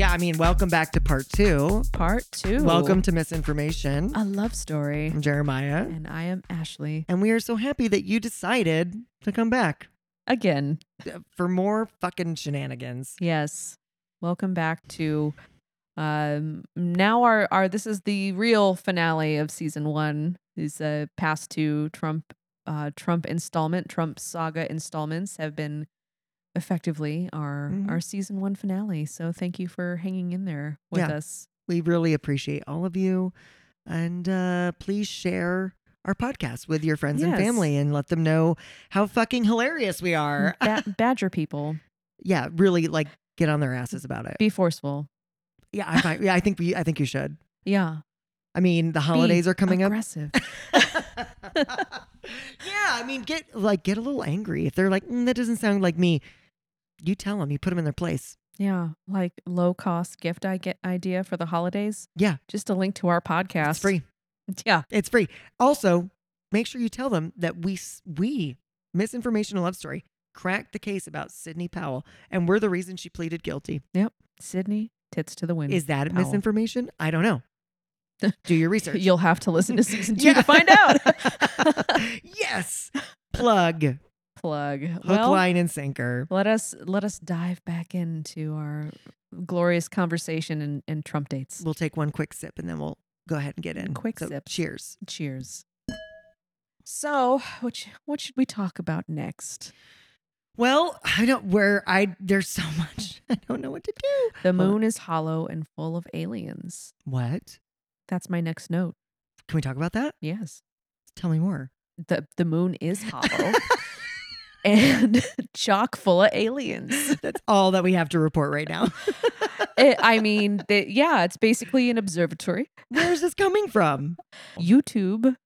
Yeah, I mean, welcome back to part two. Part two. Welcome to Misinformation. a love story. I'm Jeremiah. And I am Ashley. And we are so happy that you decided to come back Again, for more fucking shenanigans. yes. Welcome back to um now our our this is the real finale of season 1. These uh past two Trump uh Trump installment, Trump saga installments have been effectively our Mhm. our season 1 finale. So thank you for hanging in there with Yeah. us. We really appreciate all of you. And uh, please share our podcast with your friends and family and let them know how fucking hilarious we are. Ba- badger people. yeah, really like get on their asses about it. Be forceful. Yeah, I find, yeah, I think we I think you should. Yeah. I mean, the holidays Be are coming up. aggressive. yeah, I mean, get like get a little angry if they're like, "Mm, that doesn't sound like me. You tell them, you put them in their place. Yeah, like low cost gift I get idea for the holidays. Yeah. Just a link to our podcast. It's free. Yeah. It's free. Also, make sure you tell them that we we misinformation and love story cracked the case about Sidney Powell, and we're the reason she pleaded guilty. Yep, Sidney, tits to the wind. Is that Powell. misinformation? I don't know. Do your research. You'll have to listen to season two Yeah. to find out. yes. Plug. Plug. Hook, well, line, and sinker. let us let us dive back into our glorious conversation and, and Trump dates. We'll take one quick sip and then we'll go ahead and get in. Quick So, sip. Cheers. Cheers. So, what what should we talk about next? Well, I don't where I there's so much I don't know what to do. The moon is hollow and full of aliens. What? That's my next note. Can we talk about that? Yes. Tell me more. The the moon is hollow and chock full of aliens. That's all that we have to report right now. It- eh, I mean, the, yeah, it's basically an observatory. Where's this coming from? YouTube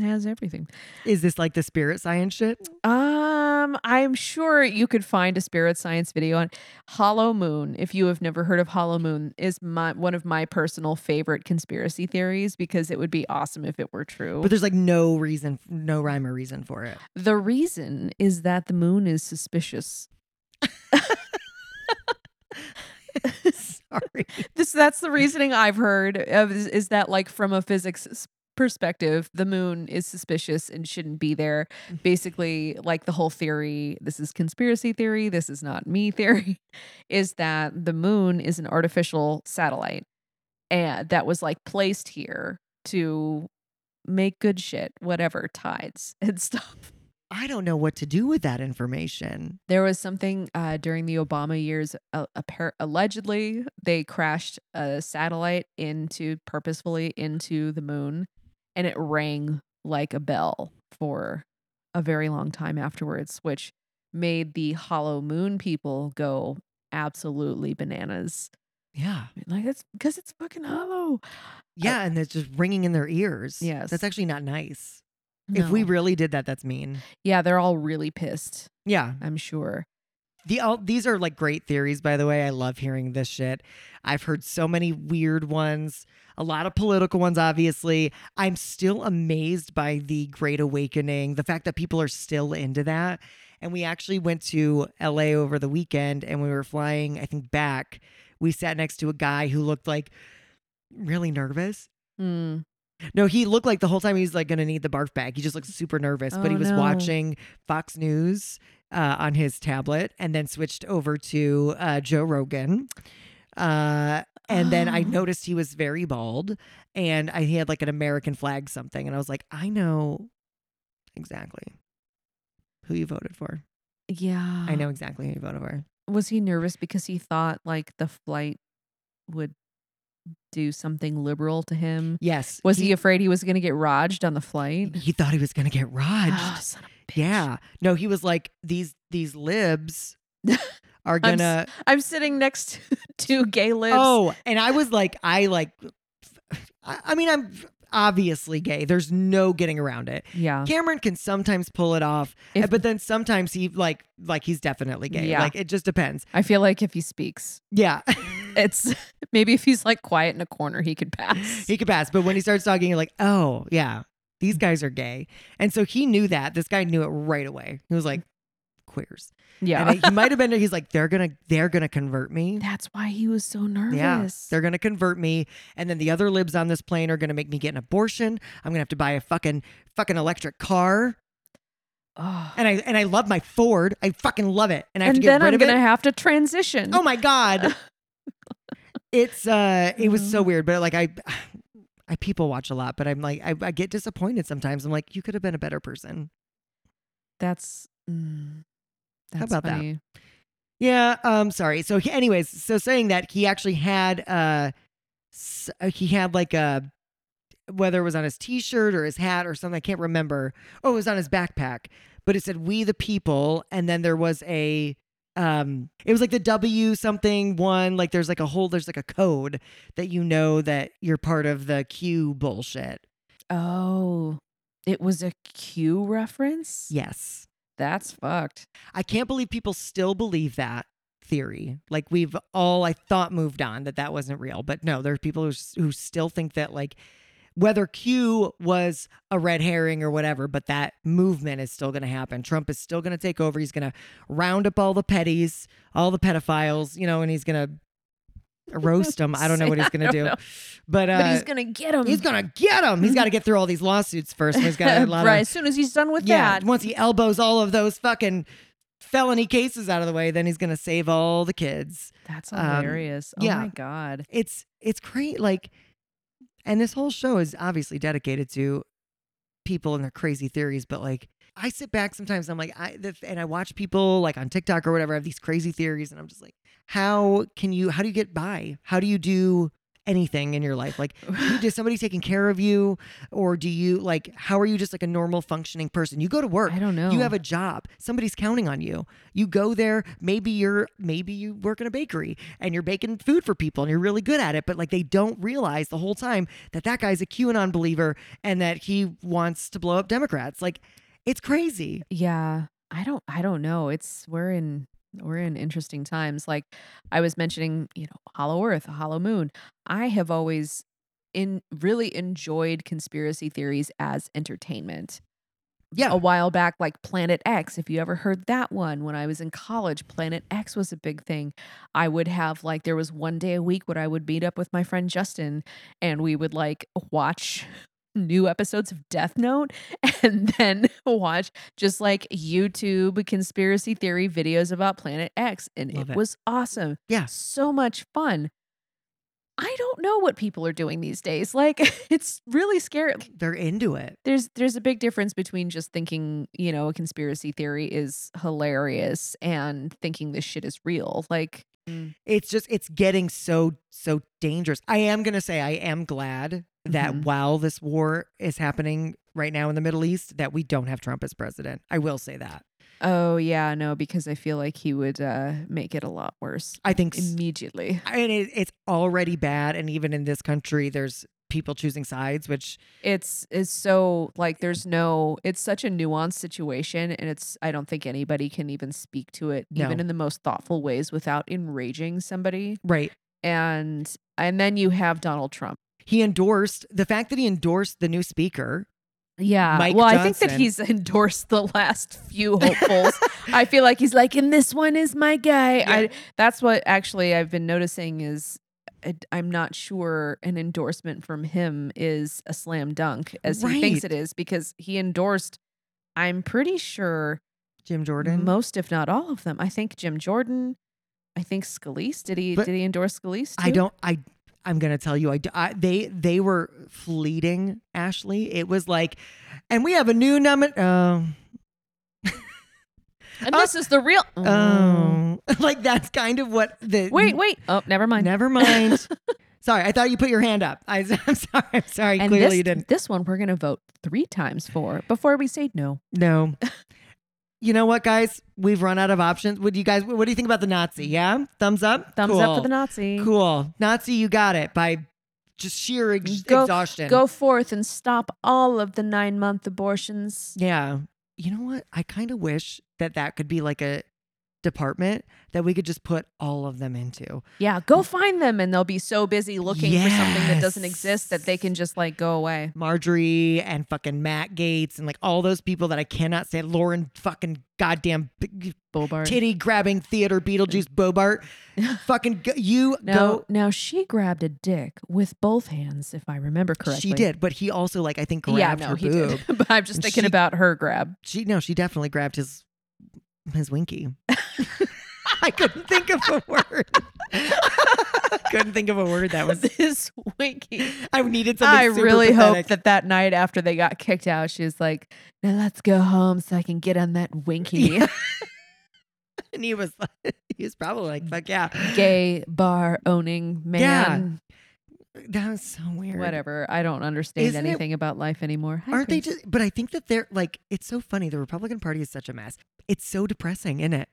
has everything. Is this like the spirit science shit? Um, I'm sure you could find a spirit science video on Hollow Moon. If you have never heard of Hollow Moon, is my one of my personal favorite conspiracy theories because it would be awesome if it were true. But there's like no reason, no rhyme or reason for it. the reason is that the moon is suspicious. Sorry. This that's the reasoning I've heard of is, is that like from a physics perspective, the moon is suspicious and shouldn't be there. Mm. Basically, like the whole theory, this is conspiracy theory, this is not me theory, is that the moon is an artificial satellite and that was like placed here to make good shit, whatever tides and stuff. I don't know what to do with that information. There was something uh, during the Obama years. Uh, allegedly, they crashed a satellite into purposefully into the moon, and it rang like a bell for a very long time afterwards, which made the Hollow Moon people go absolutely bananas. Yeah. Like it's because it's fucking hollow. Yeah. And it's just ringing in their ears. Yes. That's actually not nice. If we really did that, that's mean. yeah, they're all really pissed. Yeah. I'm sure. The all, these are like great theories, by the way. I love hearing this shit. I've heard so many weird ones, a lot of political ones, obviously. I'm still amazed by the Great Awakening, the fact that people are still into that. And we actually went to LA over the weekend and we were flying, I think, back. We sat next to a guy who looked like really nervous. Hmm. No, he looked like the whole time he was like going to need the barf bag. He just looked super nervous, but he Oh, was no. watching Fox News uh, on his tablet and then switched over to uh, Joe Rogan. Uh, and then I Oh. noticed he was very bald and I, he had like an American flag something. And I was like, I know exactly who you voted for. Yeah. I know exactly who you voted for. was he nervous because he thought like the flight would do something liberal to him? Yes. Was he, afraid he was going to get roged on the flight? He thought he was going to get Ah, rodged. a bitch. yeah. No, he was like, these, these libs are gonna I'm sitting next to two gay lips. Oh, and I was like, I like, I, I mean, I'm obviously gay. There's no getting around it. yeah. Cameron can sometimes pull it off, If- but then sometimes he like, like he's definitely gay. Yeah. Like it just depends. I feel like if he speaks, Yeah, it's maybe if he's like quiet in a corner, he could pass. he could pass, but when he starts talking, you're like, oh yeah, these guys are gay, and so he knew that. This guy knew it right away. He was like, queers. Yeah. And he might have been. He's like, they're gonna, they're gonna convert me. That's why he was so nervous. Yeah, they're gonna convert me, and then the other libs on this plane are gonna make me get an abortion. I'm gonna have to buy a fucking fucking electric car, Oh. and I and I love my Ford. I fucking love it, and I have And to get then rid I'm of gonna it. have to transition. Oh my god, it's uh, it was so weird, but like I. I people watch a lot, but I'm like I, I get disappointed sometimes. I'm like, you could have been a better person. That's mm, that's about that? funny. Yeah, um sorry. So he, anyways, so saying that he actually had uh uh, he had like a whether it was on his t-shirt or his hat or something, I can't remember. Oh, it was on his backpack, but it said we the people and then there was a um it was like the W something one like there's like a whole there's like a code that you know that you're part of the Q bullshit. Oh, it was a Q reference. Yes. That's fucked. I can't believe people still believe that theory. Like we've all, I thought, moved on that that wasn't real, but no, there's people who who still think that like whether Q was a red herring or whatever, but that movement is still going to happen. Trump is still going to take over. He's going to round up all the petties, all the pedophiles, you know, and he's going to roast them. I don't know what he's going to do, know. but uh, but he's gonna get him. he's gonna get him. He's got to get through all these lawsuits first. He's got a lot right. of As soon as he's done with yeah, that, once he elbows all of those fucking felony cases out of the way, then he's gonna save all the kids. that's um, hilarious. oh yeah. my god. It's it's great. Like, and this whole show is obviously dedicated to people and their crazy theories. But like, I sit back sometimes. And I'm like, I and I watch people like on TikTok or whatever have these crazy theories, and I'm just like, how can you? How do you get by? How do you do? Anything in your life like you- is somebody taking care of you or do you like how are you just like a normal functioning person you go to work I don't know. You have a job. Somebody's counting on you. You go there. Maybe you're maybe you work in a bakery and you're baking food for people and you're really good at it. But like they don't realize the whole time that that guy's a QAnon believer and that he wants to blow up Democrats. Like it's crazy. Yeah, I don't I don't know. It's we're in we're in interesting times. Like I was mentioning, you know, Hollow Earth, a Hollow Moon. I have always in really enjoyed conspiracy theories as entertainment. Yeah. A while back, like Planet X, if you ever heard that one when I was in college, Planet X was a big thing. I would have like there was one day a week where I would meet up with my friend Justin and we would like watch new episodes of Death Note and then watch just like YouTube conspiracy theory videos about Planet X. And it, it. was awesome. Yeah. So much fun. I don't know what people are doing these days. Like it's really scary. They're into it. There's there's a big difference between just thinking, you know, a conspiracy theory is hilarious and thinking this shit is real. Like It's just it's getting so so dangerous. I am gonna say I am glad that Mhm. while this war is happening right now in the Middle East, that we don't have Trump as president. I will say that. Oh yeah, no, because I feel like he would uh, make it a lot worse I think immediately. and it, it's already bad and even in this country there's people choosing sides which It's it's so like there's no it's such a nuanced situation and it's I don't think anybody can even speak to it even in the most thoughtful ways without enraging somebody. right And and then you have Donald Trump. he endorsed the fact that he endorsed the new speaker Yeah. Mike well, I think that he's endorsed the last few hopefuls. I feel like he's like, and this one is my guy. Yeah. I, that's what actually I've been noticing is I'm not sure an endorsement from him is a slam dunk as he thinks it is because he endorsed, I'm pretty sure, jim jordan most if not all of them. I think Jim Jordan. I think Scalise. Did he But did he endorse Scalise? i don't i i'm gonna tell you I, I. they they were fleeting ashley it was like and we have a new nomin oh um, And Uh, this is the real. oh like that's kind of what the Wait, wait. Oh, never mind. never mind sorry i thought you put your hand up I, i'm sorry i'm sorry And clearly this, you didn't this one we're going to vote three times for before we say no. No. you know what, guys? We've run out of options. What do you guys? What do you think about the Nazi? Yeah, thumbs up. Thumbs up for the Nazi. Cool, Nazi. You got it by just sheer ex- Go- exhaustion. Go forth and stop all of the nine month abortions. Yeah. You know what? I kind of wish that that could be like a department that we could just put all of them into. Yeah, go find them and they'll be so busy looking for something that doesn't exist that they can just like go away. Marjorie and fucking Matt Gaetz and like all those people that I cannot stand. Lauren fucking goddamn Boebert. titty grabbing theater Beetlejuice Boebert. fucking go, you Now, go. now she grabbed a dick with both hands, if I remember correctly. She did, but he also like I think grabbed Yeah, no, her he boob. but I'm just And thinking she- about her grab. She no, she definitely grabbed his his winky. I couldn't think of a word. Couldn't think of a word that was. This winky. I needed something. I really hope that that night after they got kicked out, she was like, "Now let's go home so I can get on that winky." And he was like, he was probably like, "Fuck yeah." Gay bar owning man. That was so weird. Whatever. I don't understand Isn't it- anything about life anymore. Hi, Aren't they just? But I think that they're like, it's so funny. The Republican Party is such a mess. It's so depressing, isn't it?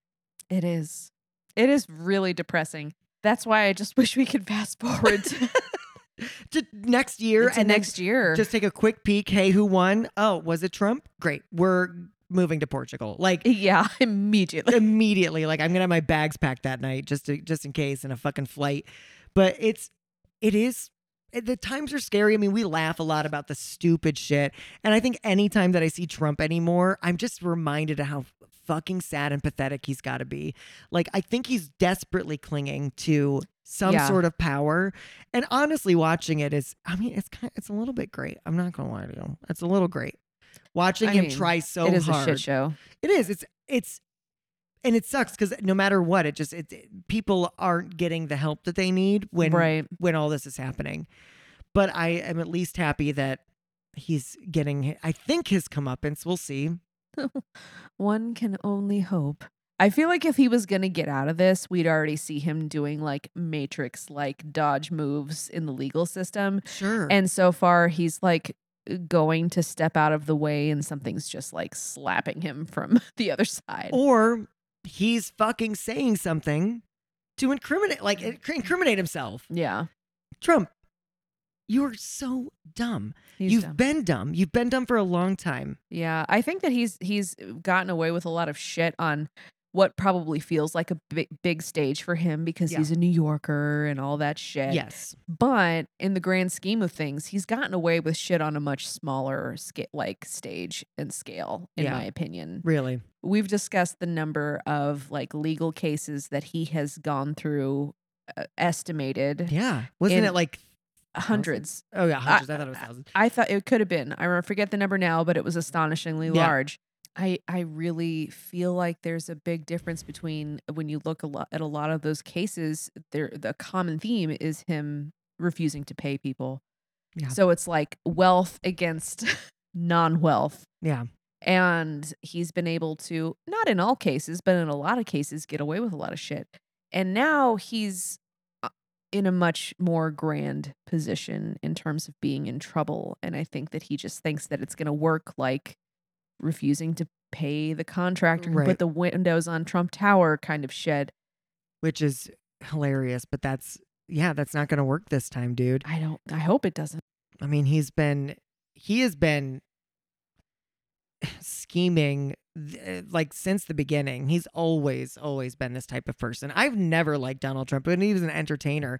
It is. It is really depressing. That's why I just wish we could fast forward to, To next year to and next year. just take a quick peek. Hey, who won? Oh, was it Trump? Great. We're moving to Portugal. Like yeah, immediately. immediately. Like I'm gonna have my bags packed that night just to just in case in a fucking flight. But it's it is it- Eh, the times are scary. I mean, we laugh a lot about the stupid shit. And I think anytime that I see Trump anymore, I'm just reminded of how fucking sad and pathetic he's got to be. Like I think he's desperately clinging to some Yeah. sort of power. And honestly, watching it is I mean, it's kind of, it's a little bit great. I'm not gonna lie to you. It's a little great. Watching I him mean, try so hard. it is hard. a shit show. It is. It's it's and it sucks because no matter what, it just it, it- people aren't getting the help that they need when right. when all this is happening. But I am at least happy that he's getting. I think his comeuppance. We'll see. One can only hope. I feel like if he was going to get out of this, we'd already see him doing like Matrix like dodge moves in the legal system. Sure. And so far, he's like going to step out of the way and something's just like slapping him from the other side. or he's fucking saying something to incriminate, like incriminate himself. Yeah. Trump, you're so dumb. He's You've dumb. been dumb. You've been dumb for a long time. Yeah, I think that he's he's gotten away with a lot of shit on what probably feels like a big big stage for him because Yeah. he's a New Yorker and all that shit. Yes. But in the grand scheme of things, he's gotten away with shit on a much smaller scale, like stage and scale, in Yeah. my opinion. Really. We've discussed the number of like legal cases that he has gone through, uh, estimated Yeah. Wasn't In- it like hundreds. Oh yeah, hundreds. I, thought it was thousands. I thought it could have been. I forget the number now, but it was astonishingly Yeah. large. I I really feel like there's a big difference between when you look a lot at a lot of those cases. There, the common theme is him refusing to pay people. Yeah. So it's like wealth against non-wealth, Yeah. and he's been able to not in all cases, but in a lot of cases, get away with a lot of shit. And now he's uh, in a much more grand position in terms of being in trouble. And I think that he just thinks that it's going to work like refusing to pay the contractor who Right. put the windows on Trump Tower kind of shed. Which is hilarious, but that's yeah, that's not going to work this time, dude. I don't, I hope it doesn't. I mean, he's been he has been scheming eh, like since the beginning. He's always always been this type of person. I've never liked Donald Trump, when he was an entertainer.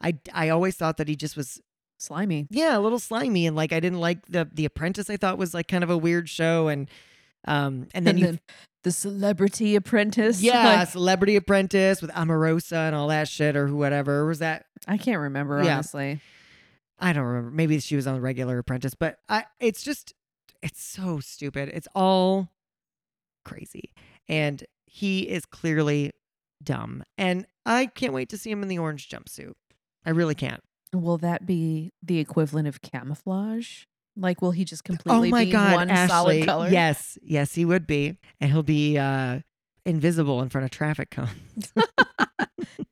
I I always thought that he just was Slimy. yeah, a little slimy and like I didn't like the the Apprentice. I thought was like kind of a weird show and um and then And then the celebrity apprentice. yeah, like, Celebrity Apprentice with Omarosa and all that shit or whatever. Was that I can't remember, Yeah. honestly. I don't remember. Maybe she was on the regular Apprentice, but I it's just it's so stupid. It's all crazy. And he is clearly dumb. And I can't wait to see him in the orange jumpsuit. I really can't. Will that be the equivalent of camouflage? Like, will he just completely oh my be god, one Ashley. solid color? Yes, yes, he would be. And he'll be uh invisible in front of traffic cones.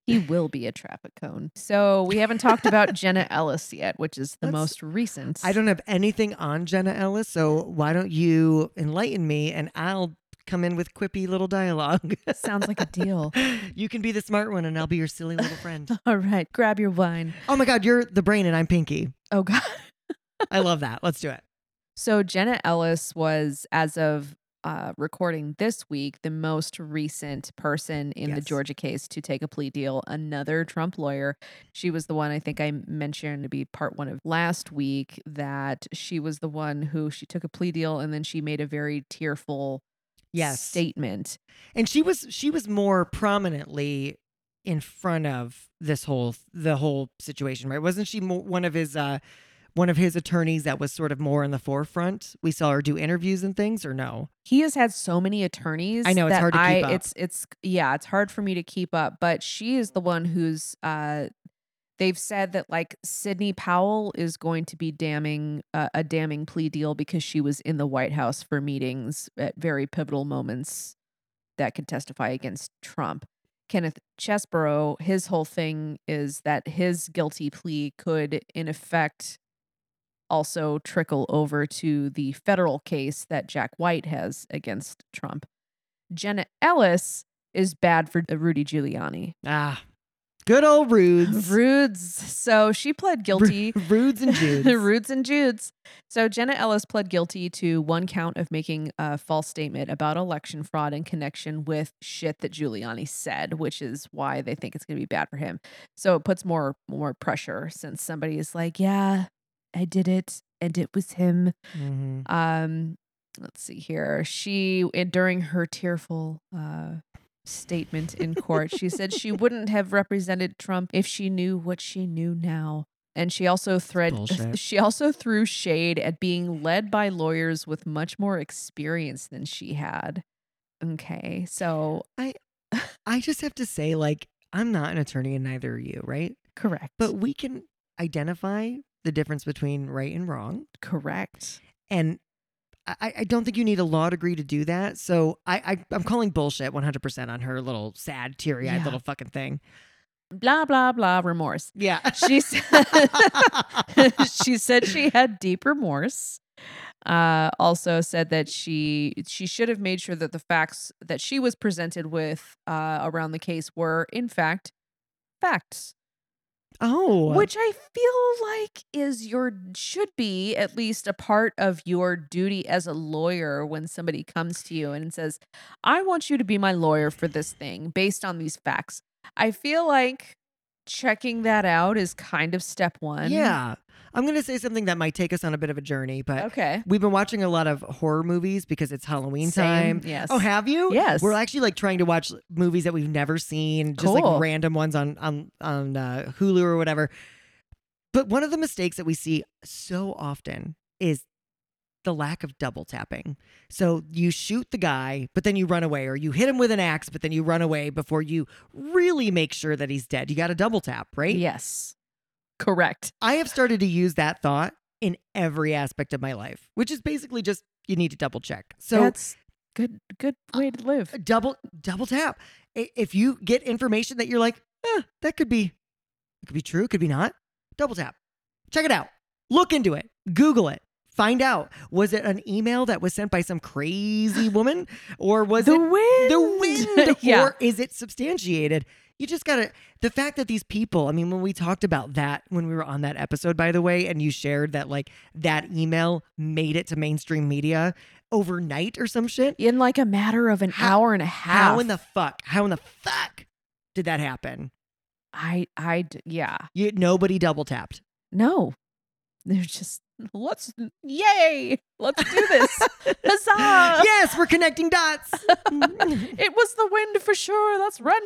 He will be a traffic cone. So we haven't talked about Jenna Ellis yet, which is the most recent. I don't have anything on Jenna Ellis, so why don't you enlighten me and I'll come in with quippy little dialogue. Sounds like a deal. you can be the smart one and I'll be your silly little friend. All right, grab your wine. Oh my god, you're the brain and I'm Pinky. Oh God. I love that. Let's do it. So Jenna Ellis was, as of uh, recording this week, the most recent person in the Georgia case to take a plea deal, another Trump lawyer. She was the one I think I mentioned to be part one of last week that she was the one who she took a plea deal and then she made a very tearful Yes. statement. and she was she was more prominently in front of this whole the whole situation right wasn't she more, one of his uh one of his attorneys that was sort of more in the forefront we saw her do interviews and things or no He has had so many attorneys. I know, it's that hard to keep I, up. It's it's yeah, it's hard for me to keep up. But she is the one who's uh, they've said that like Sidney Powell is going to be damning uh, a damning plea deal because she was in the White House for meetings at very pivotal moments that could testify against Trump. Kenneth Chesebro, his whole thing is that his guilty plea could, in effect, also trickle over to the federal case that Jack White has against Trump. Jenna Ellis is bad for Rudy Giuliani. ah good old rudes Rudes. So she pled guilty. rudes and judes Rudes and Judes. So Jenna Ellis pled guilty to one count of making a false statement about election fraud in connection with shit that Giuliani said, which is why they think it's going to be bad for him. So it puts more more pressure since somebody is like, "Yeah, I did it, and it was him." Mhm. Um, let's see here. She during her tearful uh statement in court, she said she wouldn't have represented Trump if she knew what she knew now. And she also thread bullshit. she also threw shade at being led by lawyers with much more experience than she had. Okay. So i I just have to say like i'm not an attorney and neither are you right correct. but we can identify the difference between right and wrong correct. and I, I don't think you need a law degree to do that. So I, I I'm calling bullshit 100% on her little sad, teary eyed Yeah. little fucking thing. Blah blah blah remorse. Yeah. She said she said she had deep remorse. Uh, also said that she she should have made sure that the facts that she was presented with uh, around the case were in fact facts, oh, which I feel like is your should be at least a part of your duty as a lawyer when somebody comes to you and says, "I want you to be my lawyer for this thing based on these facts." I feel like checking that out is kind of step one. yeah. I'm going to say something that might take us on a bit of a journey, but Okay. we've been watching a lot of horror movies because it's Halloween Same, time. Yes. Oh, have you? Yes. We're actually like trying to watch movies that we've never seen, just Cool. like random ones on on on uh, Hulu or whatever. But one of the mistakes that we see so often is the lack of double tapping. So you shoot the guy, but then you run away, or you hit him with an axe, but then you run away before you really make sure that he's dead. You got to double tap, right? Yes. Correct. I have started to use that thought in every aspect of my life, which is basically just you need to double check. So that's good. Good way to live. double double tap. If you get information that you're like, eh, that could be, it could be true, could be not. Double tap. Check it out. Look into it. Google it. Find out. Was it an email that was sent by some crazy woman, or was the it wind. the wind, yeah. or is it substantiated? You just gotta. The fact that these people. I mean, when we talked about that when we were on that episode, by the way, and you shared that like that email made it to mainstream media overnight or some shit. in like a matter of an How- hour and a half. How in the fuck? How in the fuck did that happen? i i yeah. You nobody double tapped. No. They're just let's yay. Let's do this. Huzzah. yes, we're connecting dots. It was the wind for sure. Let's run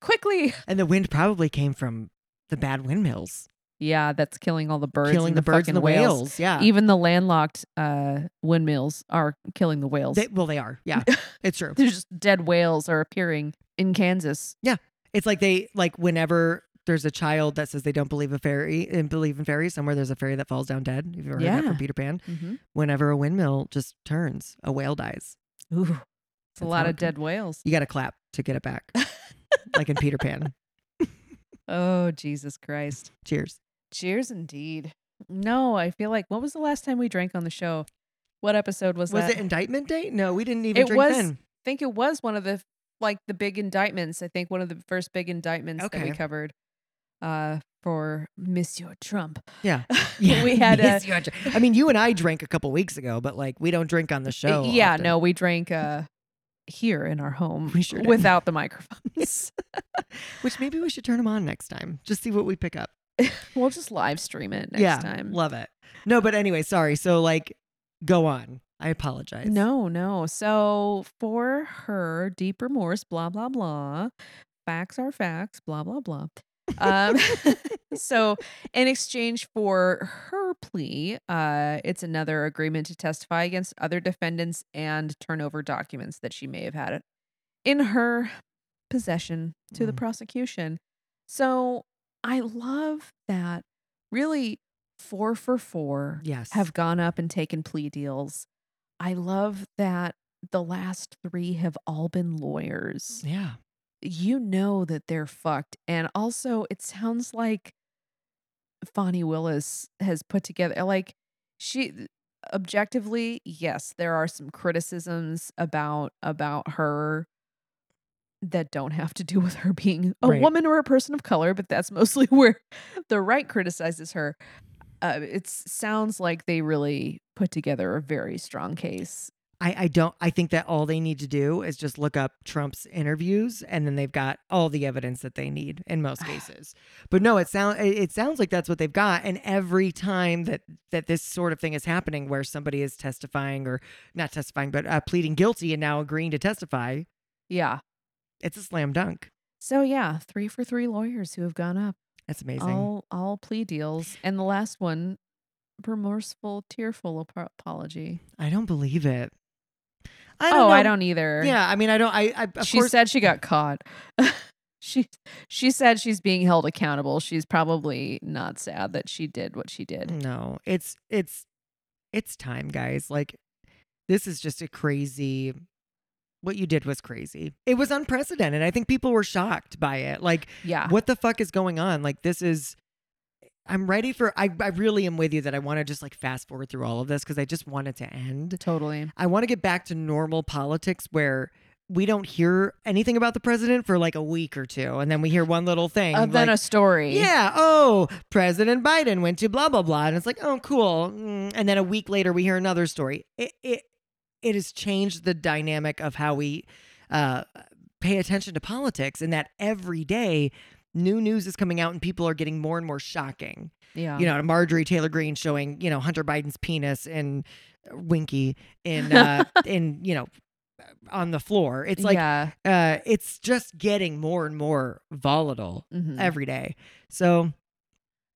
quickly. and the wind probably came from the bad windmills, Yeah, that's killing all the birds. killing and the, birds and the fucking whales. Yeah. Even the landlocked uh, windmills are killing the whales. They- well, they are. Yeah, it's true. There's just dead whales are appearing in Kansas. Yeah. It's like they like whenever there's a child that says they don't believe a fairy and believe in fairies. Somewhere there's a fairy that falls down dead. Have you ever heard that from Peter Pan? Mm-hmm. Whenever a windmill just turns, a whale dies. Ooh, it's a lot of dead whales. You got to clap to get it back, like in Peter Pan. Oh, Jesus Christ. Cheers. Cheers indeed. No, I feel like what was the last time we drank on the show? What episode was, Was that? Was it indictment day? No, we didn't even It drink was- then. I think it was one of the like the big indictments. I think one of the first big indictments that we covered. Uh for Monsieur Trump. Yeah. we had a, I mean, you and I drank a couple weeks ago, but like we don't drink on the show. yeah, often. no, we drank uh here in our home We sure without the microphones. Which maybe we should turn them on next time. Just see what we pick up. we'll just live stream it next yeah, time. love it. No, but anyway, sorry. So like, go on. I apologize. No, no. So for her, deep remorse, blah, blah, blah. Facts are facts, blah, blah, blah. Um, so in exchange for her plea, uh, it's another agreement to testify against other defendants and turn over documents that she may have had in her possession to the Mm. prosecution. So I love that really four for four Yes. have gone up and taken plea deals. I love that the last three have all been lawyers. Yeah. You know that they're fucked. And also, it sounds like Fani Willis has put together, like, she objectively, yes, there are some criticisms about about her that don't have to do with her being a Right. woman or a person of color, but that's mostly where the right criticizes her. Uh, it sounds like they really put together a very strong case. I, I don't I think that all they need to do is just look up Trump's interviews and then they've got all the evidence that they need in most cases. But no, it sounds it sounds like that's what they've got. And every time that that this sort of thing is happening where somebody is testifying or not testifying, but uh, pleading guilty and now agreeing to testify, Yeah. it's a slam dunk. So yeah, three for three lawyers who have gone up. That's amazing. All all plea deals, and the last one, remorseful, tearful ap- apology. I don't believe it. I don't oh, know. I don't either. Yeah, I mean, I don't. I, I of she course, said she got caught. she she said she's being held accountable. She's probably not sad that she did what she did. No, it's it's it's time, guys. Like this is just a crazy what you did was crazy. It was unprecedented. I think people were shocked by it. Like Yeah. what the fuck is going on? Like this is I'm ready for I I really am with you that I want to just like fast forward through all of this cuz I just want it to end. Totally. I want to get back to normal politics where we don't hear anything about the president for like a week or two and then we hear one little thing. Uh, then like, a story. yeah. Oh, President Biden went to blah blah blah, and it's like, oh, cool. Mm, And then a week later, we hear another story. It it it has changed the dynamic of how we uh, pay attention to politics, and that every day new news is coming out, and people are getting more and more shocking. Yeah. You know, Marjorie Taylor Greene showing you know Hunter Biden's penis and Winky in uh, in you know on the floor. It's like yeah. uh, it's just getting more and more volatile Mhm. every day. So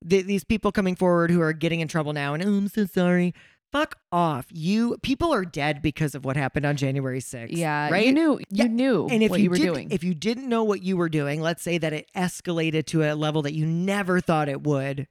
th- these people coming forward who are getting in trouble now and oh, I'm so sorry. Fuck off. You people are dead because of what happened on January 6th. yeah. Right? You knew. You Yeah, knew and if what you, you, were doing. if you didn't know what you were doing, let's say that it escalated to a level that you never thought it would.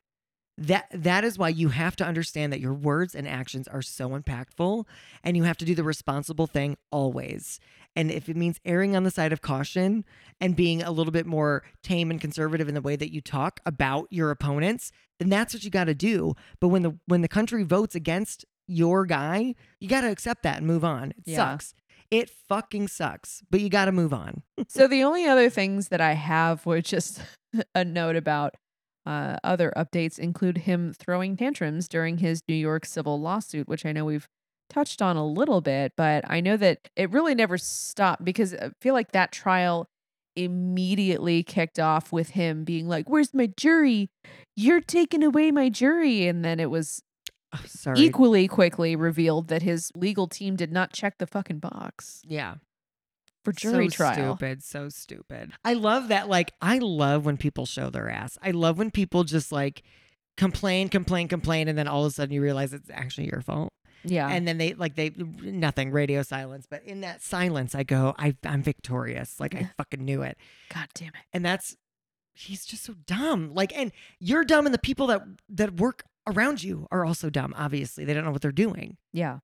That that is why you have to understand that your words and actions are so impactful and you have to do the responsible thing always. And if it means erring on the side of caution and being a little bit more tame and conservative in the way that you talk about your opponents, then that's what you got to do. But when the when the country votes against your guy, you got to accept that and move on. It Yeah. sucks. It fucking sucks, but you got to move on. so the only other things that I have were just a note about uh, other updates include him throwing tantrums during his New York civil lawsuit, which I know we've touched on a little bit, but I know that it really never stopped because I feel like that trial immediately kicked off with him being like, "Where's my jury? You're taking away my jury," and then it was Oh, sorry. equally quickly revealed that his legal team did not check the fucking box yeah. For jury so trial. Stupid, so stupid. I love that. Like, I love when people show their ass. I love when people just like complain, complain, complain, and then all of a sudden you realize it's actually your fault. Yeah. And then they like they nothing radio silence, but in that silence, I go, I, I'm victorious. Like I fucking knew it. God damn it. And that's he's just so dumb. Like, and you're dumb, and the people that that work around you are also dumb. Obviously, they don't know what they're doing. Yeah.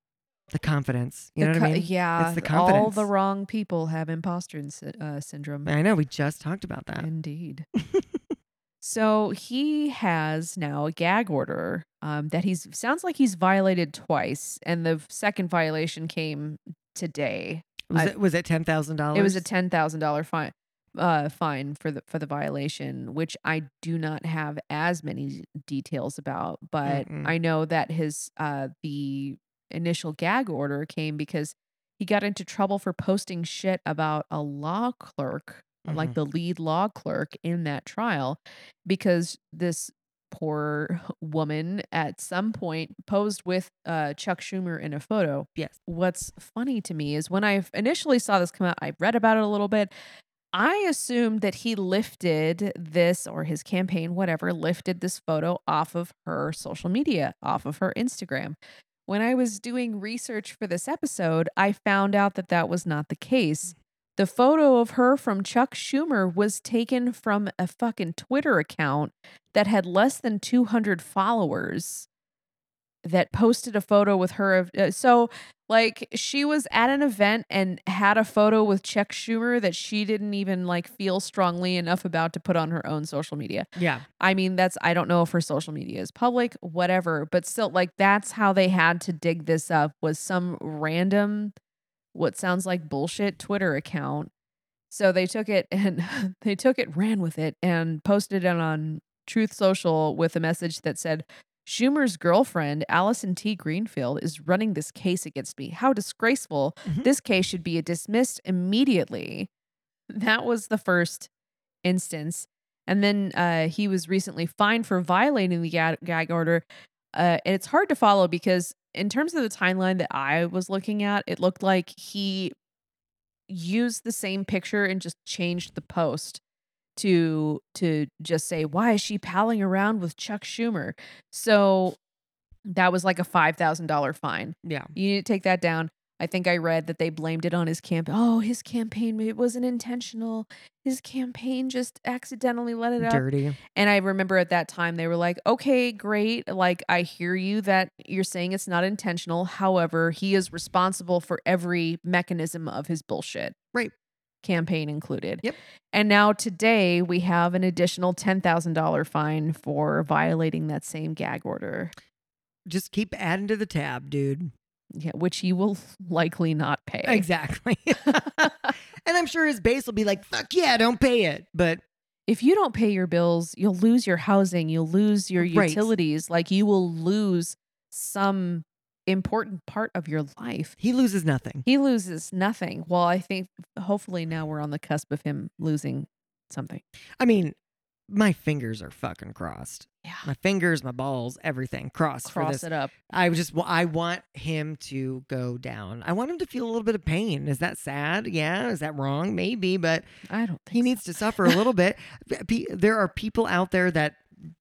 The confidence, you The know what I mean? Yeah. It's the confidence. All the wrong people have imposter uh, syndrome. I know. We just talked about that. Indeed. so he has now a gag order um, that he's sounds like he's violated twice, and the second violation came today. Was I- it was it ten thousand dollars? It was a ten thousand dollar fine. uh fine for the for the violation, which I do not have as many details about, but Mm-mm. I know that his uh the initial gag order came because he got into trouble for posting shit about a law clerk, like Mhm. the lead law clerk in that trial because this poor woman at some point posed with uh Chuck Schumer in a photo Yes. what's funny to me is when I initially saw this come out, I read about it a little bit. I assumed that he lifted this or his campaign, whatever, lifted this photo off of her social media, off of her Instagram. When I was doing research for this episode, I found out that that was not the case. The photo of her from Chuck Schumer was taken from a fucking Twitter account that had less than 200 followers that posted a photo with her of uh, so like she was at an event and had a photo with Chuck Schumer that she didn't even like feel strongly enough about to put on her own social media. Yeah. I mean, that's I don't know if her social media is public, whatever, but still like that's how they had to dig this up was some random what sounds like bullshit Twitter account. So they took it and they took it, ran with it, and posted it on Truth Social with a message that said, Schumer's girlfriend, Allison T. Greenfield, is running this case against me. How disgraceful. Mhm. This case should be dismissed immediately. That was the first instance. And then uh, he was recently fined for violating the gag, gag order. Uh, and it's hard to follow because, in terms of the timeline that I was looking at, it looked like he used the same picture and just changed the post to to just say why is she palling around with Chuck Schumer? So that was like a $5,000 fine. Yeah. You need to take that down. I think I read that they blamed it on his camp. Oh, his campaign it wasn't intentional. His campaign just accidentally let it out. Dirty. And I remember at that time they were like, "Okay, great. Like I hear you that you're saying it's not intentional. However, he is responsible for every mechanism of his bullshit." Right. Campaign included. Yep. And now today we have an additional $10,000 fine for violating that same gag order. Just keep adding to the tab, dude. Yeah, which he will likely not pay. Exactly. and I'm sure his base will be like, fuck yeah, don't pay it. But if you don't pay your bills, you'll lose your housing, you'll lose your Right. utilities, like you will lose some important part of your life. he loses nothing. He loses nothing. Well, I think hopefully now we're on the cusp of him losing something. I mean, my fingers are fucking crossed. Yeah. My fingers, my balls, everything crossed for Cross this. it up. I just I want him to go down. I want him to feel a little bit of pain. Is that sad? Yeah. Is that wrong? Maybe, but I don't think he so. needs to suffer a little bit. There are people out there that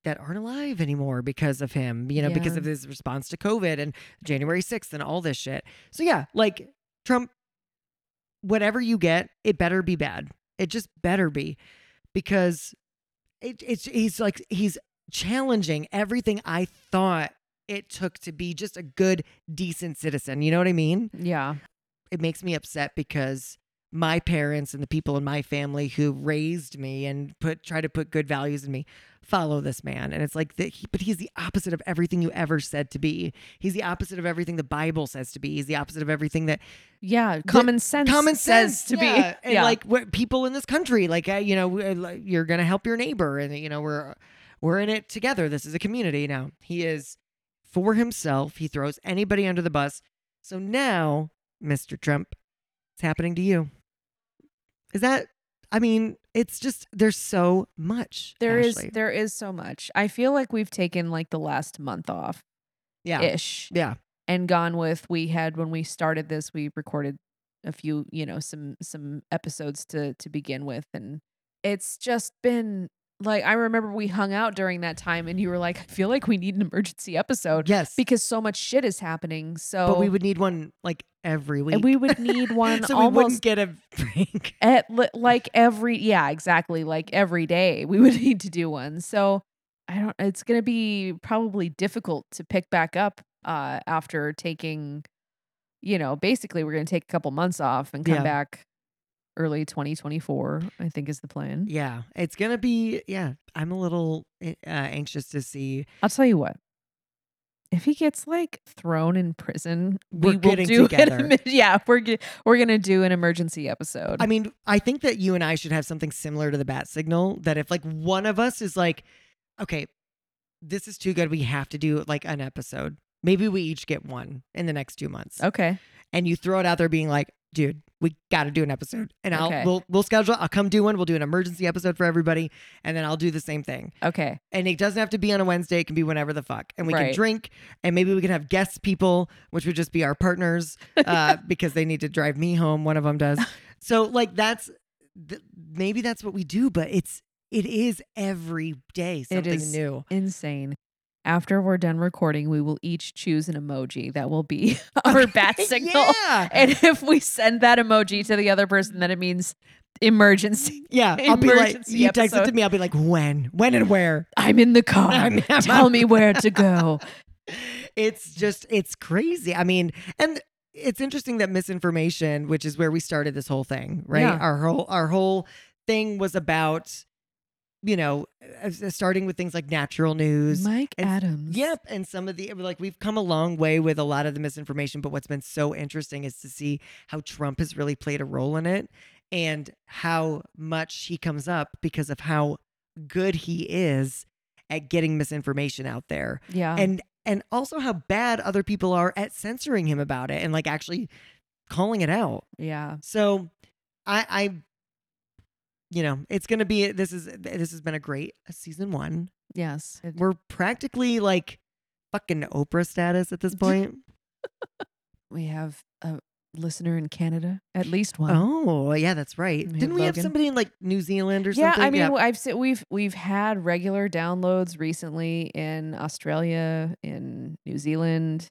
that aren't alive anymore because of him, you know, because of his response to COVID and January 6th and all this shit. So yeah, like Trump whatever you get, it better be bad. It just better be because it, it's he's like he's challenging everything I thought it took to be just a good decent citizen. You know what I mean? Yeah. it makes me upset because my parents and the people in my family who raised me and put try to put good values in me follow this man and it's like that he, but he's the opposite of everything you ever said to be he's the opposite of everything the bible says to be he's the opposite of everything that Yeah. Common sense common says sense to yeah. be. and yeah. like what people in this country like uh, you know uh, you're gonna help your neighbor and you know we're we're in it together this is a community now he is for himself he throws anybody under the bus so now mr trump it's happening to you is that i mean it's just there's so much there is Ashley. there is so much. I feel like we've taken like the last month off yeah ish. yeah and gone with we had when we started this we recorded a few you know some some episodes to to begin with and it's just been like i remember we hung out during that time and you were like i feel like we need an emergency episode yes. because so much shit is happening. So but we would need one like every week and we would need one so we wouldn't get a break. at like every yeah exactly like every day we would need to do one. So i don't it's gonna be probably difficult to pick back up uh after taking you know basically we're gonna take a couple months off and come Yeah. back early 2024 i think is the plan Yeah, it's gonna be. Yeah, I'm a little uh, anxious to see. i'll tell you what if he gets like thrown in prison, We're we will getting do an together. emi- yeah, we're we're gonna do an emergency episode. I mean, I think that you and I should have something similar to the bat signal. That if like one of us is like, okay, this is too good, we have to do like an episode. Maybe we each get one in the next two months, okay, and you throw it out there, being like, dude, we got to do an episode, and I'll Okay. we'll we'll schedule. I'll come do one. We'll do an emergency episode for everybody, and then I'll do the same thing. okay, And it doesn't have to be on a Wednesday. It can be whenever the fuck, and we can drink, and maybe we can have guest people, which would just be our partners, uh, because they need to drive me home. One of them does. So like that's th- maybe that's what we do, but it's it is every day something is new. insane. After we're done recording, we will each choose an emoji that will be our bat signal. Yeah, And if we send that emoji to the other person, then it means emergency. yeah. I'll be like, Emergency you text it to me. I'll be like, when, when, and where. I'm in the car. I'm- I'm- Tell me where to go. It's just it's crazy. I mean, and it's interesting that misinformation, which is where we started this whole thing, right? Yeah. Our whole our whole thing was about, you know, uh, starting with things like natural news. Mike and- Adams. Yep, and some of the like we've come a long way with a lot of the misinformation, but what's been so interesting is to see how Trump has really played a role in it and how much he comes up because of how good he is at getting misinformation out there Yeah. and and also how bad other people are at censoring him about it and like actually calling it out. yeah. So I I you know, it's going to be this is this has been a great season 1. Yes. We're practically like fucking Oprah status at this point. we have a listener in Canada, at least one. oh, yeah, that's right. We Didn't we have somebody in like New Zealand or yeah, something? I mean, I've se- we've we've had regular downloads recently in Australia, in New Zealand.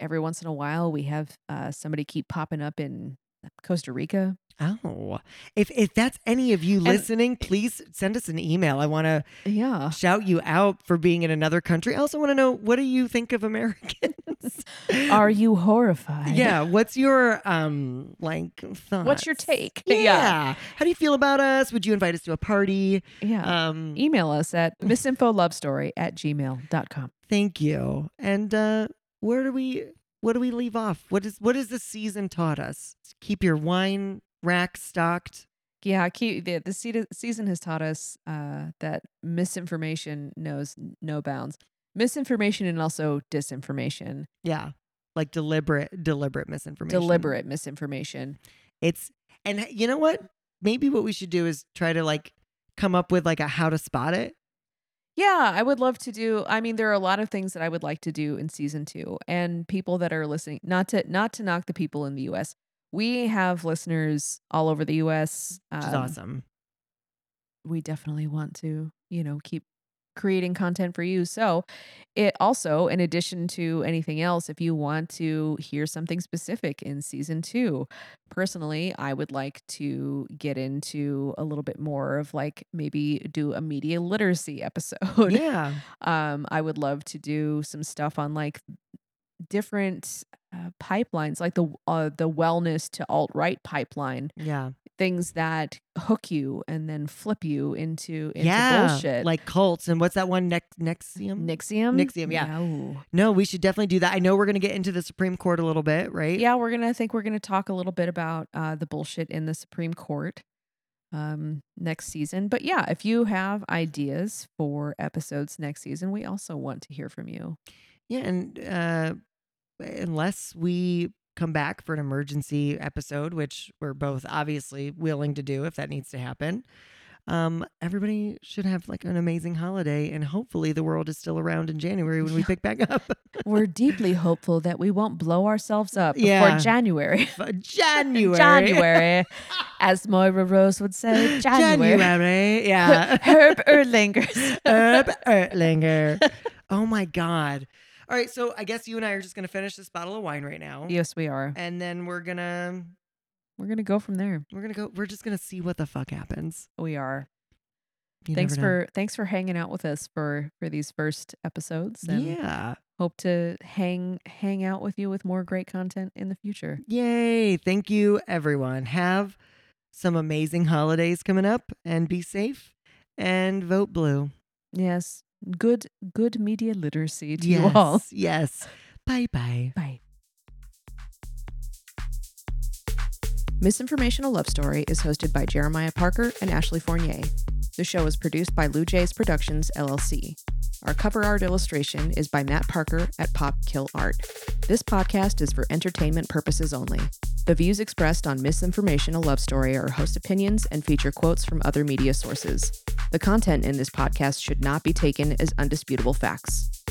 Every once in a while, we have uh, somebody keep popping up in Costa Rica. Oh, if if that's any of you listening, please send us an email. I want to Yeah, shout you out for being in another country. I also want to know what do you think of Americans? are you horrified? yeah, what's your um like thoughts? What's your take? Yeah. Yeah. How do you feel about us? Would you invite us to a party? yeah. Um Email us at misinfolovestory at gmail.com. thank you. And uh where do we what do we leave off? What is what has this season taught us? Keep your wine rack stocked. Yeah, keep, the, the season has taught us uh, that misinformation knows no bounds. Misinformation and also disinformation, Yeah. Like deliberate deliberate misinformation. deliberate misinformation. It's and you know what? Maybe what we should do is try to like come up with like a how to spot it. Yeah, I would love to do. I mean, there are a lot of things that I would like to do in season two, and people that are listening. Not to not to knock the people in the U.S. We have listeners all over the U.S. Which is um, awesome. we definitely want to, you know, keep creating content for you. So, it also, in addition to anything else, if you want to hear something specific in season two, personally, I would like to get into a little bit more of like maybe do a media literacy episode. Yeah. Um, I would love to do some stuff on like different uh, pipelines, like the uh, the wellness to alt right pipeline, Yeah. things that hook you and then flip you into into yeah. bullshit. Like cults and what's that one next NXIVM? Nixium. Nixium, yeah. ooh. no, we should definitely do that. I know we're gonna get into the Supreme Court a little bit, right? Yeah, we're gonna I think we're gonna talk a little bit about uh, the bullshit in the Supreme Court um next season. But yeah, if you have ideas for episodes next season, we also want to hear from you. Yeah, and uh unless we come back for an emergency episode, which we're both obviously willing to do if that needs to happen. Um, everybody should have like an amazing holiday, and hopefully the world is still around in January when we pick back up. We're deeply hopeful that we won't blow ourselves up before Yeah. January. January, January, as Moira Rose would say, January. January, yeah. Herb Erlingers. Herb Ertlinger. Oh my God. All right, so I guess you and I are just gonna finish this bottle of wine right now, yes, we are. and then we're gonna We're gonna go from there. we're gonna go. We're just gonna see what the fuck happens. We are. You thanks never know. for thanks for hanging out with us for for these first episodes. And yeah. hope to hang hang out with you with more great content in the future. Yay. Thank you, everyone. Have some amazing holidays coming up and be safe and vote blue. Yes. Good good media literacy to you all. Yes. Yes. Bye bye. Bye. Misinformation: A Love Story is hosted by Jeremiah Parker and Ashley Fournier. The show is produced by Lou J's Productions LLC. Our cover art illustration is by Matt Parker at Pop Kill Art. This podcast is for entertainment purposes only. The views expressed on Misinformation: A Love Story are host opinions and feature quotes from other media sources. The content in this podcast should not be taken as undisputable facts.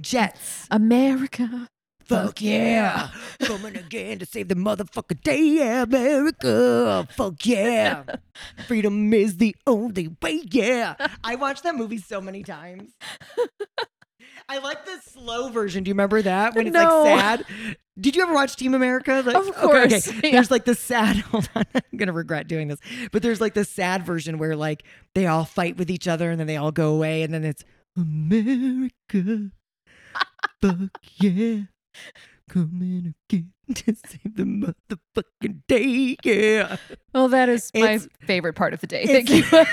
Jets. America. Fuck yeah. Coming again to save the motherfucking day, America. Fuck yeah. Freedom is the only way, yeah. I watched that movie so many times. I like the slow version. Do you remember that when it's No. like sad? Did you ever watch Team America? Like, Of course, okay. yeah. There's like the sad. Hold on, I'm gonna regret doing this. But there's like the sad version where like they all fight with each other and then they all go away and then it's America. Fuck yeah. Coming again to save the motherfucking day. Yeah. Well, that is my favorite part of the day. Thank you.